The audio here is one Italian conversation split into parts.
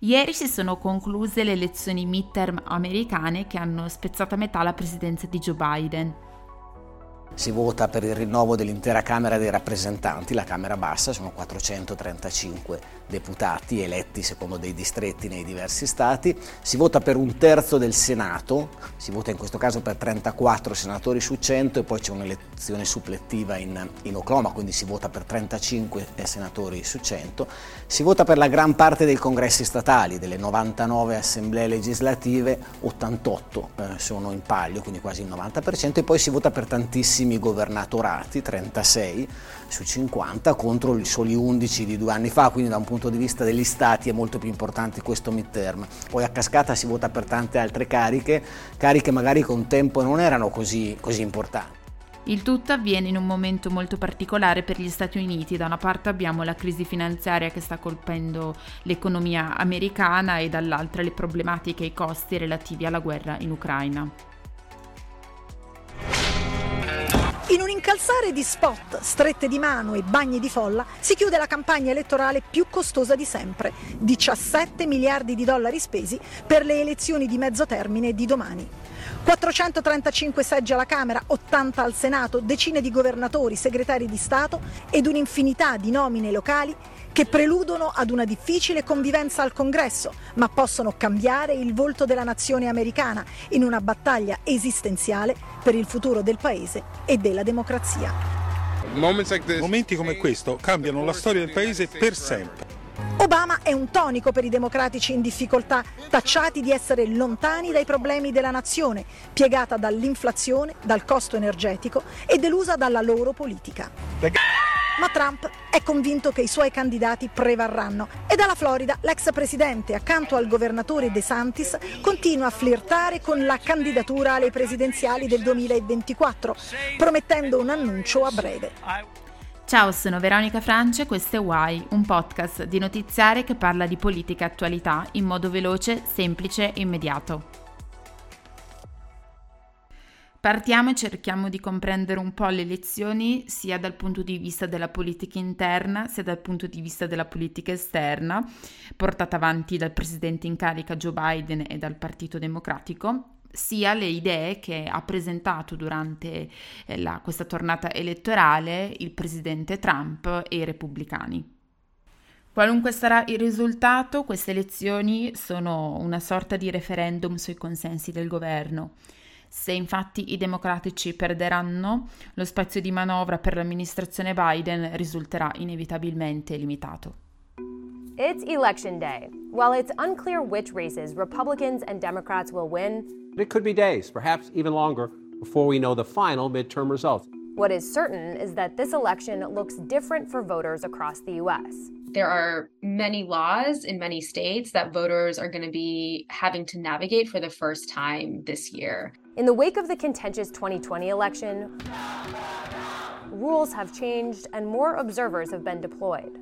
Ieri si sono concluse le elezioni midterm americane che hanno spezzato a metà la presidenza di Joe Biden. Si vota per il rinnovo dell'intera Camera dei rappresentanti, la Camera bassa, sono 435 deputati eletti secondo dei distretti nei diversi stati, si vota per un terzo del Senato, si vota in questo caso per 34 senatori su 100 e poi c'è un'elezione supplettiva in, in Oklahoma, quindi si vota per 35 senatori su 100, si vota per la gran parte dei congressi statali, delle 99 assemblee legislative, 88 eh, sono in palio, quindi quasi il 90%, e poi si vota per tantissimi governatorati, 36 su 50 contro i soli 11 di due anni fa, quindi da un punto di vista degli stati è molto più importante questo midterm. Poi a cascata si vota per tante altre cariche, cariche magari con tempo non erano così, così importanti. Il tutto avviene in un momento molto particolare per gli Stati Uniti. Da una parte abbiamo la crisi finanziaria che sta colpendo l'economia americana e dall'altra le problematiche e i costi relativi alla guerra in Ucraina. In un incalzare di spot, strette di mano e bagni di folla, si chiude la campagna elettorale più costosa di sempre, 17 miliardi di dollari spesi per le elezioni di mezzo termine di domani. 435 seggi alla Camera, 80 al Senato, decine di governatori, segretari di Stato ed un'infinità di nomine locali che preludono ad una difficile convivenza al Congresso, ma possono cambiare il volto della nazione americana in una battaglia esistenziale per il futuro del Paese e della democrazia. Momenti come questo cambiano la storia del Paese per sempre. Obama è un tonico per i democratici in difficoltà, tacciati di essere lontani dai problemi della nazione, piegata dall'inflazione, dal costo energetico e delusa dalla loro politica. Ma Trump è convinto che i suoi candidati prevarranno e dalla Florida l'ex presidente, accanto al governatore De Santis, continua a flirtare con la candidatura alle presidenziali del 2024, promettendo un annuncio a breve. Ciao, sono Veronica Francia e questo è Why, un podcast di notiziare che parla di politica e attualità in modo veloce, semplice e immediato. Partiamo e cerchiamo di comprendere un po' le elezioni sia dal punto di vista della politica interna sia dal punto di vista della politica esterna, portata avanti dal presidente in carica Joe Biden e dal Partito Democratico, sia le idee che ha presentato durante eh, la, questa tornata elettorale il presidente Trump e i repubblicani. Qualunque sarà il risultato, queste elezioni sono una sorta di referendum sui consensi del governo. Se infatti i democratici perderanno, lo spazio di manovra per l'amministrazione Biden risulterà inevitabilmente limitato. It's election day. While it's unclear which races Republicans and Democrats will win, it could be days, perhaps even longer, before we know the final midterm results. What is certain is that this election looks different for voters across the U.S. There are many laws in many states that voters are going to be having to navigate for the first time this year. In the wake of the contentious 2020 election, rules have changed and more observers have been deployed.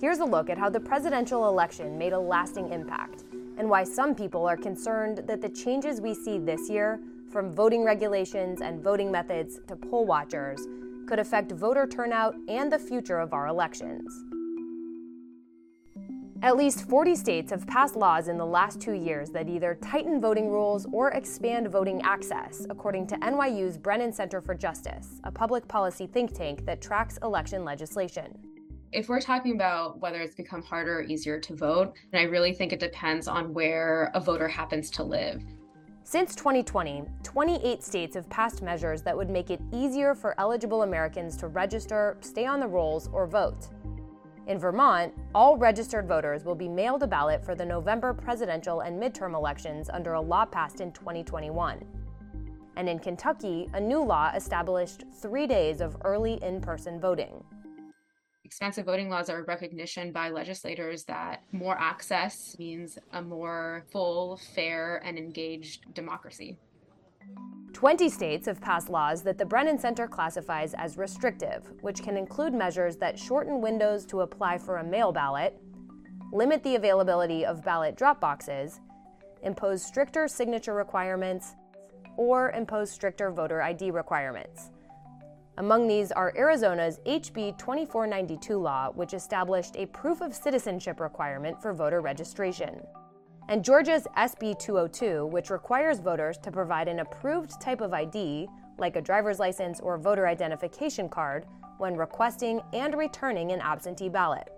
Here's a look at how the presidential election made a lasting impact and why some people are concerned that the changes we see this year, from voting regulations and voting methods to poll watchers, could affect voter turnout and the future of our elections. At least 40 states have passed laws in the last two years that either tighten voting rules or expand voting access, according to NYU's Brennan Center for Justice, a public policy think tank that tracks election legislation. If we're talking about whether it's become harder or easier to vote, I really think it depends on where a voter happens to live. Since 2020, 28 states have passed measures that would make it easier for eligible Americans to register, stay on the rolls, or vote. In Vermont, all registered voters will be mailed a ballot for the November presidential and midterm elections under a law passed in 2021. And in Kentucky, a new law established three days of early in person voting. Expansive voting laws are a recognition by legislators that more access means a more full, fair, and engaged democracy. 20 states have passed laws that the Brennan Center classifies as restrictive, which can include measures that shorten windows to apply for a mail ballot, limit the availability of ballot drop boxes, impose stricter signature requirements, or impose stricter voter ID requirements. Among these are Arizona's HB 2492 law, which established a proof of citizenship requirement for voter registration, and Georgia's SB 202, which requires voters to provide an approved type of ID, like a driver's license or voter identification card, when requesting and returning an absentee ballot.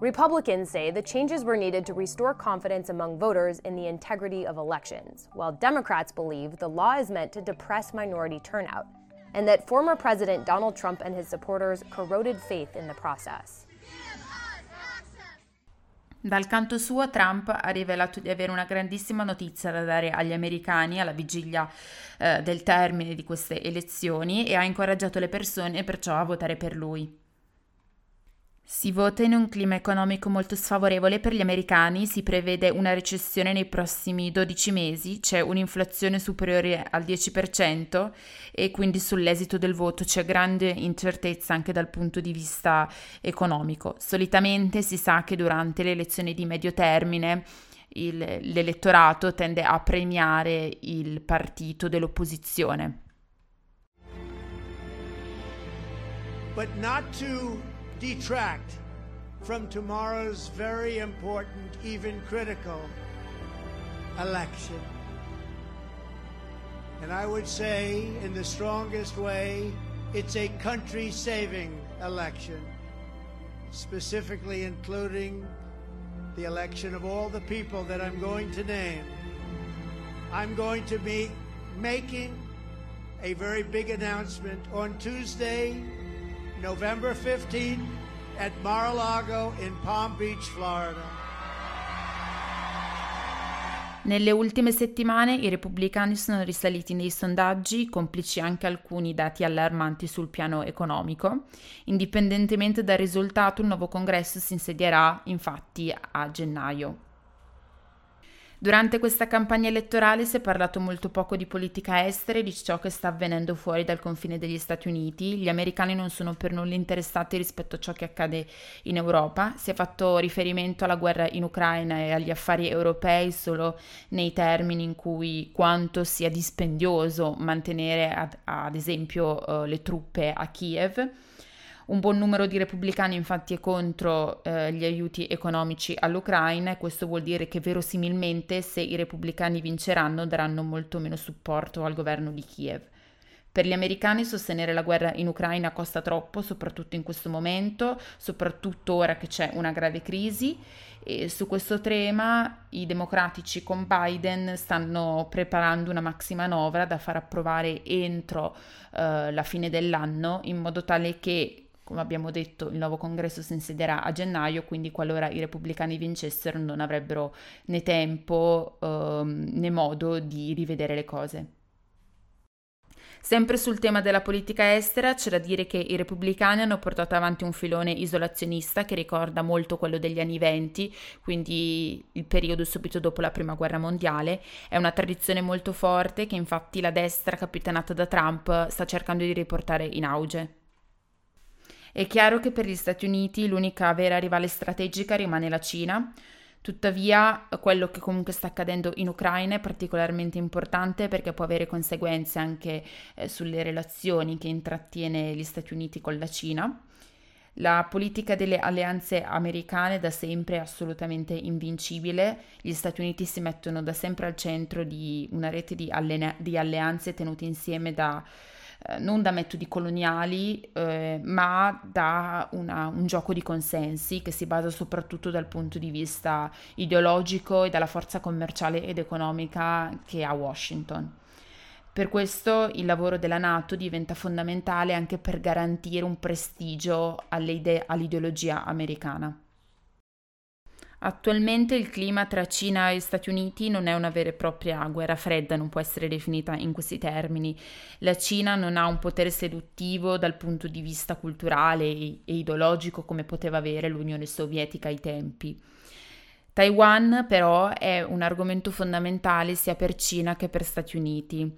Republicans say the changes were needed to restore confidence among voters in the integrity of elections, while Democrats believe the law is meant to depress minority turnout and that former President Donald Trump and his supporters corroded faith in the process. Dal canto suo, Trump ha rivelato di avere una grandissima notizia da dare agli americani alla vigilia eh, del termine di queste elezioni e ha incoraggiato le persone perciò a votare per lui. Si vota in un clima economico molto sfavorevole per gli americani, si prevede una recessione nei prossimi 12 mesi, c'è un'inflazione superiore al 10% e quindi sull'esito del voto c'è grande incertezza anche dal punto di vista economico. Solitamente si sa che durante le elezioni di medio termine il, l'elettorato tende a premiare il partito dell'opposizione. But not to detract from tomorrow's very important, even critical election. And I would say, in the strongest way, it's a country saving election, specifically including the election of all the people that I'm going to name. I'm going to be making a very big announcement on Tuesday, November 15th at Mar-a-Lago in Palm Beach, Florida. Nelle ultime settimane i repubblicani sono risaliti nei sondaggi, complici anche alcuni dati allarmanti sul piano economico. Indipendentemente dal risultato, il nuovo congresso si insedierà infatti a gennaio. Durante questa campagna elettorale si è parlato molto poco di politica estera e di ciò che sta avvenendo fuori dal confine degli Stati Uniti. Gli americani non sono per nulla interessati rispetto a ciò che accade in Europa. Si è fatto riferimento alla guerra in Ucraina e agli affari europei solo nei termini in cui quanto sia dispendioso mantenere ad, ad esempio uh, le truppe a Kiev. Un buon numero di repubblicani infatti è contro eh, gli aiuti economici all'Ucraina e questo vuol dire che verosimilmente se i repubblicani vinceranno daranno molto meno supporto al governo di Kiev. Per gli americani sostenere la guerra in Ucraina costa troppo, soprattutto in questo momento, soprattutto ora che c'è una grave crisi. E su questo tema i democratici con Biden stanno preparando una maximanovra da far approvare entro uh, la fine dell'anno in modo tale che come abbiamo detto, il nuovo congresso si insedierà a gennaio, quindi qualora i repubblicani vincessero non avrebbero né tempo ehm, né modo di rivedere le cose. Sempre sul tema della politica estera c'è da dire che i repubblicani hanno portato avanti un filone isolazionista che ricorda molto quello degli anni venti, quindi il periodo subito dopo la prima guerra mondiale. È una tradizione molto forte che infatti la destra capitanata da Trump sta cercando di riportare in auge. È chiaro che per gli Stati Uniti l'unica vera rivale strategica rimane la Cina, tuttavia quello che comunque sta accadendo in Ucraina è particolarmente importante perché può avere conseguenze anche eh, sulle relazioni che intrattiene gli Stati Uniti con la Cina. La politica delle alleanze americane da sempre è assolutamente invincibile, gli Stati Uniti si mettono da sempre al centro di una rete di, alle- di alleanze tenute insieme da eh, non da metodi coloniali, eh, ma da una, un gioco di consensi che si basa soprattutto dal punto di vista ideologico e dalla forza commerciale ed economica che ha Washington. Per questo il lavoro della Nato diventa fondamentale anche per garantire un prestigio ide- all'ideologia americana. Attualmente il clima tra Cina e Stati Uniti non è una vera e propria guerra fredda, non può essere definita in questi termini. La Cina non ha un potere seduttivo dal punto di vista culturale e ideologico come poteva avere l'Unione Sovietica ai tempi. Taiwan però è un argomento fondamentale sia per Cina che per Stati Uniti.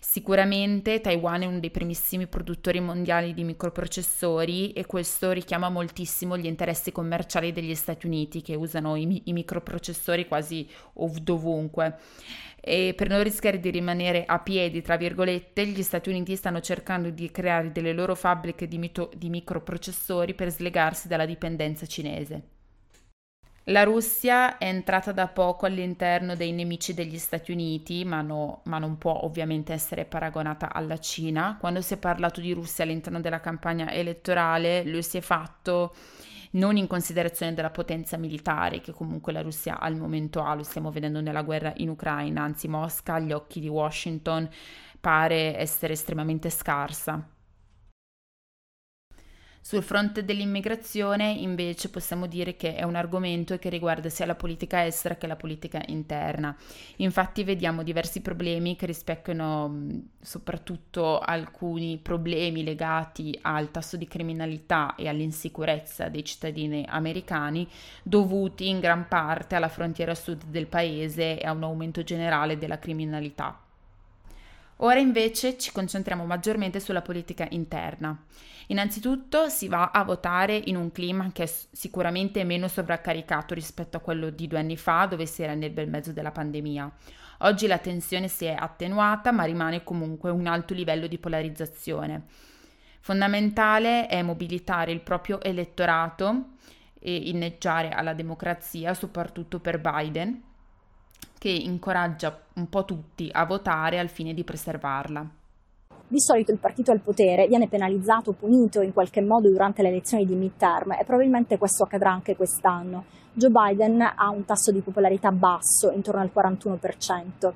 Sicuramente Taiwan è uno dei primissimi produttori mondiali di microprocessori e questo richiama moltissimo gli interessi commerciali degli Stati Uniti che usano i, i microprocessori quasi ov- dovunque. E per non rischiare di rimanere a piedi, tra virgolette, gli Stati Uniti stanno cercando di creare delle loro fabbriche di, mito- di microprocessori per slegarsi dalla dipendenza cinese. La Russia è entrata da poco all'interno dei nemici degli Stati Uniti, ma, no, ma, non può ovviamente essere paragonata alla Cina. Quando si è parlato di Russia all'interno della campagna elettorale, lo si è fatto non in considerazione della potenza militare che comunque la Russia al momento ha, lo stiamo vedendo nella guerra in Ucraina, anzi Mosca agli occhi di Washington pare essere estremamente scarsa. Sul fronte dell'immigrazione invece possiamo dire che è un argomento che riguarda sia la politica estera che la politica interna. Infatti vediamo diversi problemi che rispecchiano soprattutto alcuni problemi legati al tasso di criminalità e all'insicurezza dei cittadini americani dovuti in gran parte alla frontiera sud del paese e a un aumento generale della criminalità. Ora invece ci concentriamo maggiormente sulla politica interna. Innanzitutto si va a votare in un clima che è sicuramente meno sovraccaricato rispetto a quello di due anni fa, dove si era nel bel mezzo della pandemia. Oggi la tensione si è attenuata, ma rimane comunque un alto livello di polarizzazione. Fondamentale è mobilitare il proprio elettorato e inneggiare alla democrazia, soprattutto per Biden, che incoraggia un po' tutti a votare al fine di preservarla. Di solito il partito al potere viene penalizzato, punito in qualche modo durante le elezioni di midterm e probabilmente questo accadrà anche quest'anno. Joe Biden ha un tasso di popolarità basso, intorno al 41%.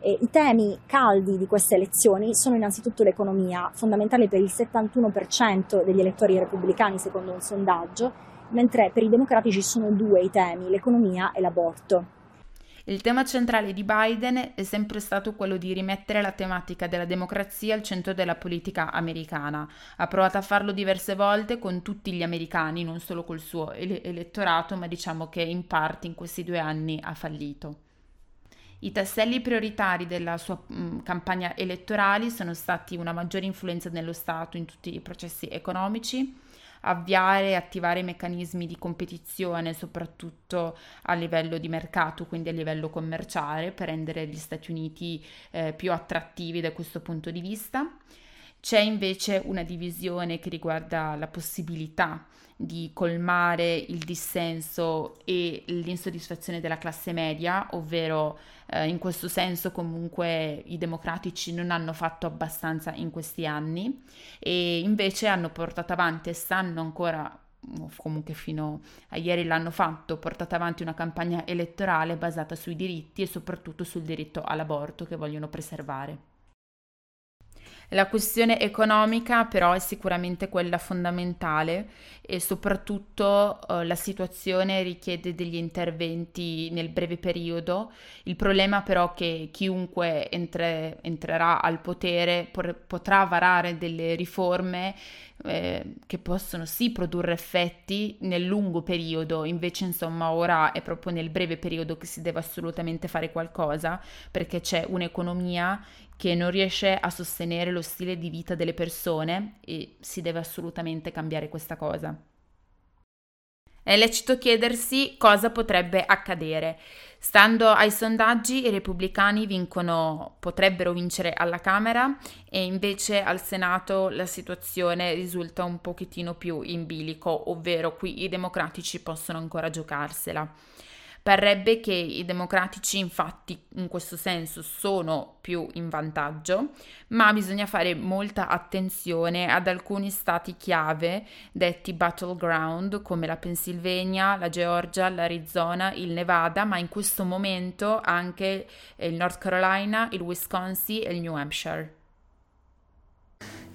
E I temi caldi di queste elezioni sono innanzitutto l'economia, fondamentale per il 71% degli elettori repubblicani secondo un sondaggio, mentre per i democratici sono due i temi, l'economia e l'aborto. Il tema centrale di Biden è sempre stato quello di rimettere la tematica della democrazia al centro della politica americana. Ha provato a farlo diverse volte con tutti gli americani, non solo col suo ele- elettorato, ma diciamo che in parte in questi due anni ha fallito. I tasselli prioritari della sua mh, campagna elettorale sono stati una maggiore influenza nello Stato in tutti i processi economici, avviare e attivare meccanismi di competizione, soprattutto a livello di mercato, quindi a livello commerciale, per rendere gli Stati Uniti eh, più attrattivi da questo punto di vista. C'è invece una divisione che riguarda la possibilità di colmare il dissenso e l'insoddisfazione della classe media, ovvero eh, in questo senso comunque i democratici non hanno fatto abbastanza in questi anni e invece hanno portato avanti e stanno ancora comunque fino a ieri l'hanno fatto, portato avanti una campagna elettorale basata sui diritti e soprattutto sul diritto all'aborto che vogliono preservare. La questione economica però è sicuramente quella fondamentale e soprattutto eh, la situazione richiede degli interventi nel breve periodo. Il problema però è che chiunque entre, entrerà al potere por- potrà varare delle riforme eh, che possono sì produrre effetti nel lungo periodo, invece insomma ora è proprio nel breve periodo che si deve assolutamente fare qualcosa perché c'è un'economia che non riesce a sostenere lo stile di vita delle persone e si deve assolutamente cambiare questa cosa. È lecito chiedersi cosa potrebbe accadere. Stando ai sondaggi, i repubblicani vincono, potrebbero vincere alla Camera e invece al Senato la situazione risulta un pochettino più in bilico, ovvero qui i democratici possono ancora giocarsela. Parrebbe che i democratici infatti in questo senso sono più in vantaggio, ma bisogna fare molta attenzione ad alcuni stati chiave detti battleground come la Pennsylvania, la Georgia, l'Arizona, il Nevada, ma in questo momento anche il North Carolina, il Wisconsin e il New Hampshire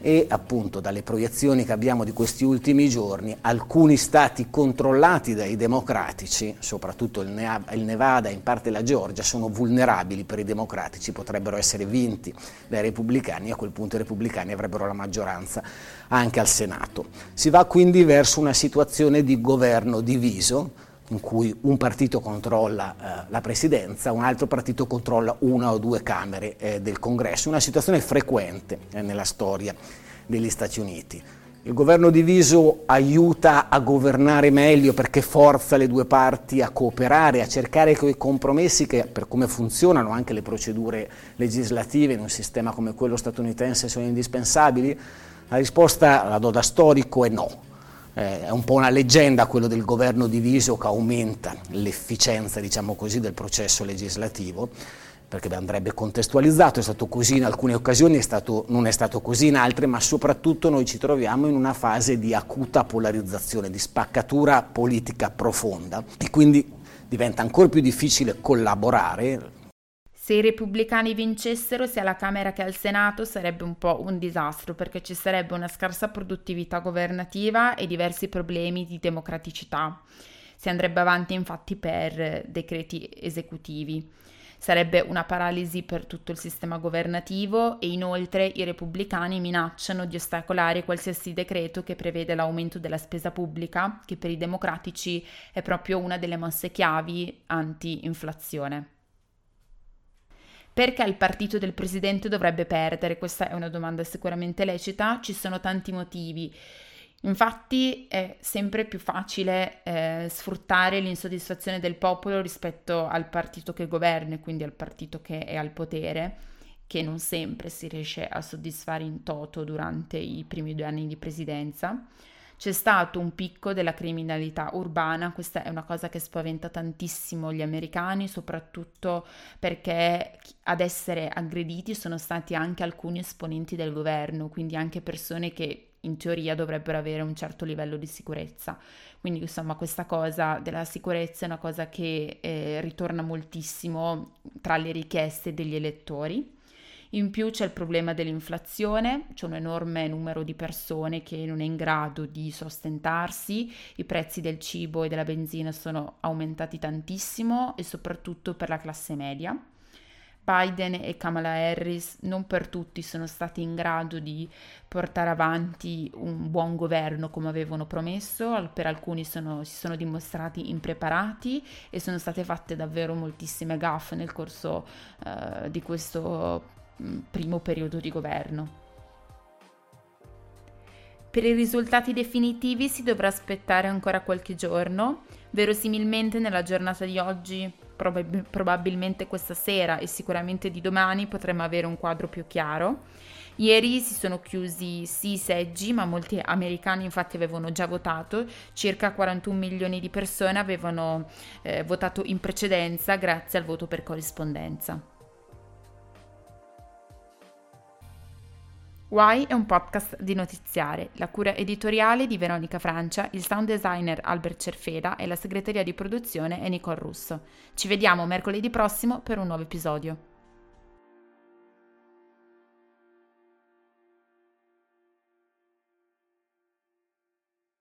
e appunto dalle proiezioni che abbiamo di questi ultimi giorni alcuni stati controllati dai democratici, soprattutto il, Nevada e in parte la Georgia, sono vulnerabili per i democratici, potrebbero essere vinti dai repubblicani e a quel punto i repubblicani avrebbero la maggioranza anche al Senato. Si va quindi verso una situazione di governo diviso in cui un partito controlla eh, la presidenza, un altro partito controlla una o due camere eh, del congresso, una situazione frequente eh, nella storia degli Stati Uniti. Il governo diviso aiuta a governare meglio perché forza le due parti a cooperare, a cercare quei compromessi che per come funzionano anche le procedure legislative in un sistema come quello statunitense sono indispensabili? La risposta la do da storico è no. Eh, è un po' una leggenda quello del governo diviso che aumenta l'efficienza, diciamo così, del processo legislativo perché andrebbe contestualizzato, è stato così in alcune occasioni, è stato, non è stato così in altre, ma soprattutto noi ci troviamo in una fase di acuta polarizzazione, di spaccatura politica profonda e quindi diventa ancora più difficile collaborare. Se i repubblicani vincessero sia alla Camera che al Senato sarebbe un po' un disastro perché ci sarebbe una scarsa produttività governativa e diversi problemi di democraticità. Si andrebbe avanti infatti per decreti esecutivi. Sarebbe una paralisi per tutto il sistema governativo e inoltre i repubblicani minacciano di ostacolare qualsiasi decreto che prevede l'aumento della spesa pubblica, che per i democratici è proprio una delle mosse chiavi anti-inflazione. Perché il partito del presidente dovrebbe perdere? Questa è una domanda sicuramente lecita, ci sono tanti motivi. Infatti è sempre più facile eh, sfruttare l'insoddisfazione del popolo rispetto al partito che governa, quindi al partito che è al potere, che non sempre si riesce a soddisfare in toto durante i primi due anni di presidenza. C'è stato un picco della criminalità urbana, questa è una cosa che spaventa tantissimo gli americani, soprattutto perché ad essere aggrediti sono stati anche alcuni esponenti del governo, quindi anche persone che in teoria dovrebbero avere un certo livello di sicurezza. Quindi insomma questa cosa della sicurezza è una cosa che eh, ritorna moltissimo tra le richieste degli elettori. In più c'è il problema dell'inflazione, c'è un enorme numero di persone che non è in grado di sostentarsi, i prezzi del cibo e della benzina sono aumentati tantissimo e soprattutto per la classe media. Biden e Kamala Harris non per tutti sono stati in grado di portare avanti un buon governo come avevano promesso, per alcuni sono, si sono dimostrati impreparati e sono state fatte davvero moltissime gaffe nel corso uh, di questo primo periodo di governo. Per i risultati definitivi si dovrà aspettare ancora qualche giorno, verosimilmente nella giornata di oggi probab- probabilmente questa sera e sicuramente di domani potremo avere un quadro più chiaro. Ieri si sono chiusi sì i seggi, ma molti americani infatti avevano già votato, circa 41 milioni di persone avevano eh, votato in precedenza grazie al voto per corrispondenza. Why è un podcast di notiziare, la cura editoriale di Veronica Francia, il sound designer Albert Cerfeda e la segreteria di produzione è Nicole Russo. Ci vediamo mercoledì prossimo per un nuovo episodio.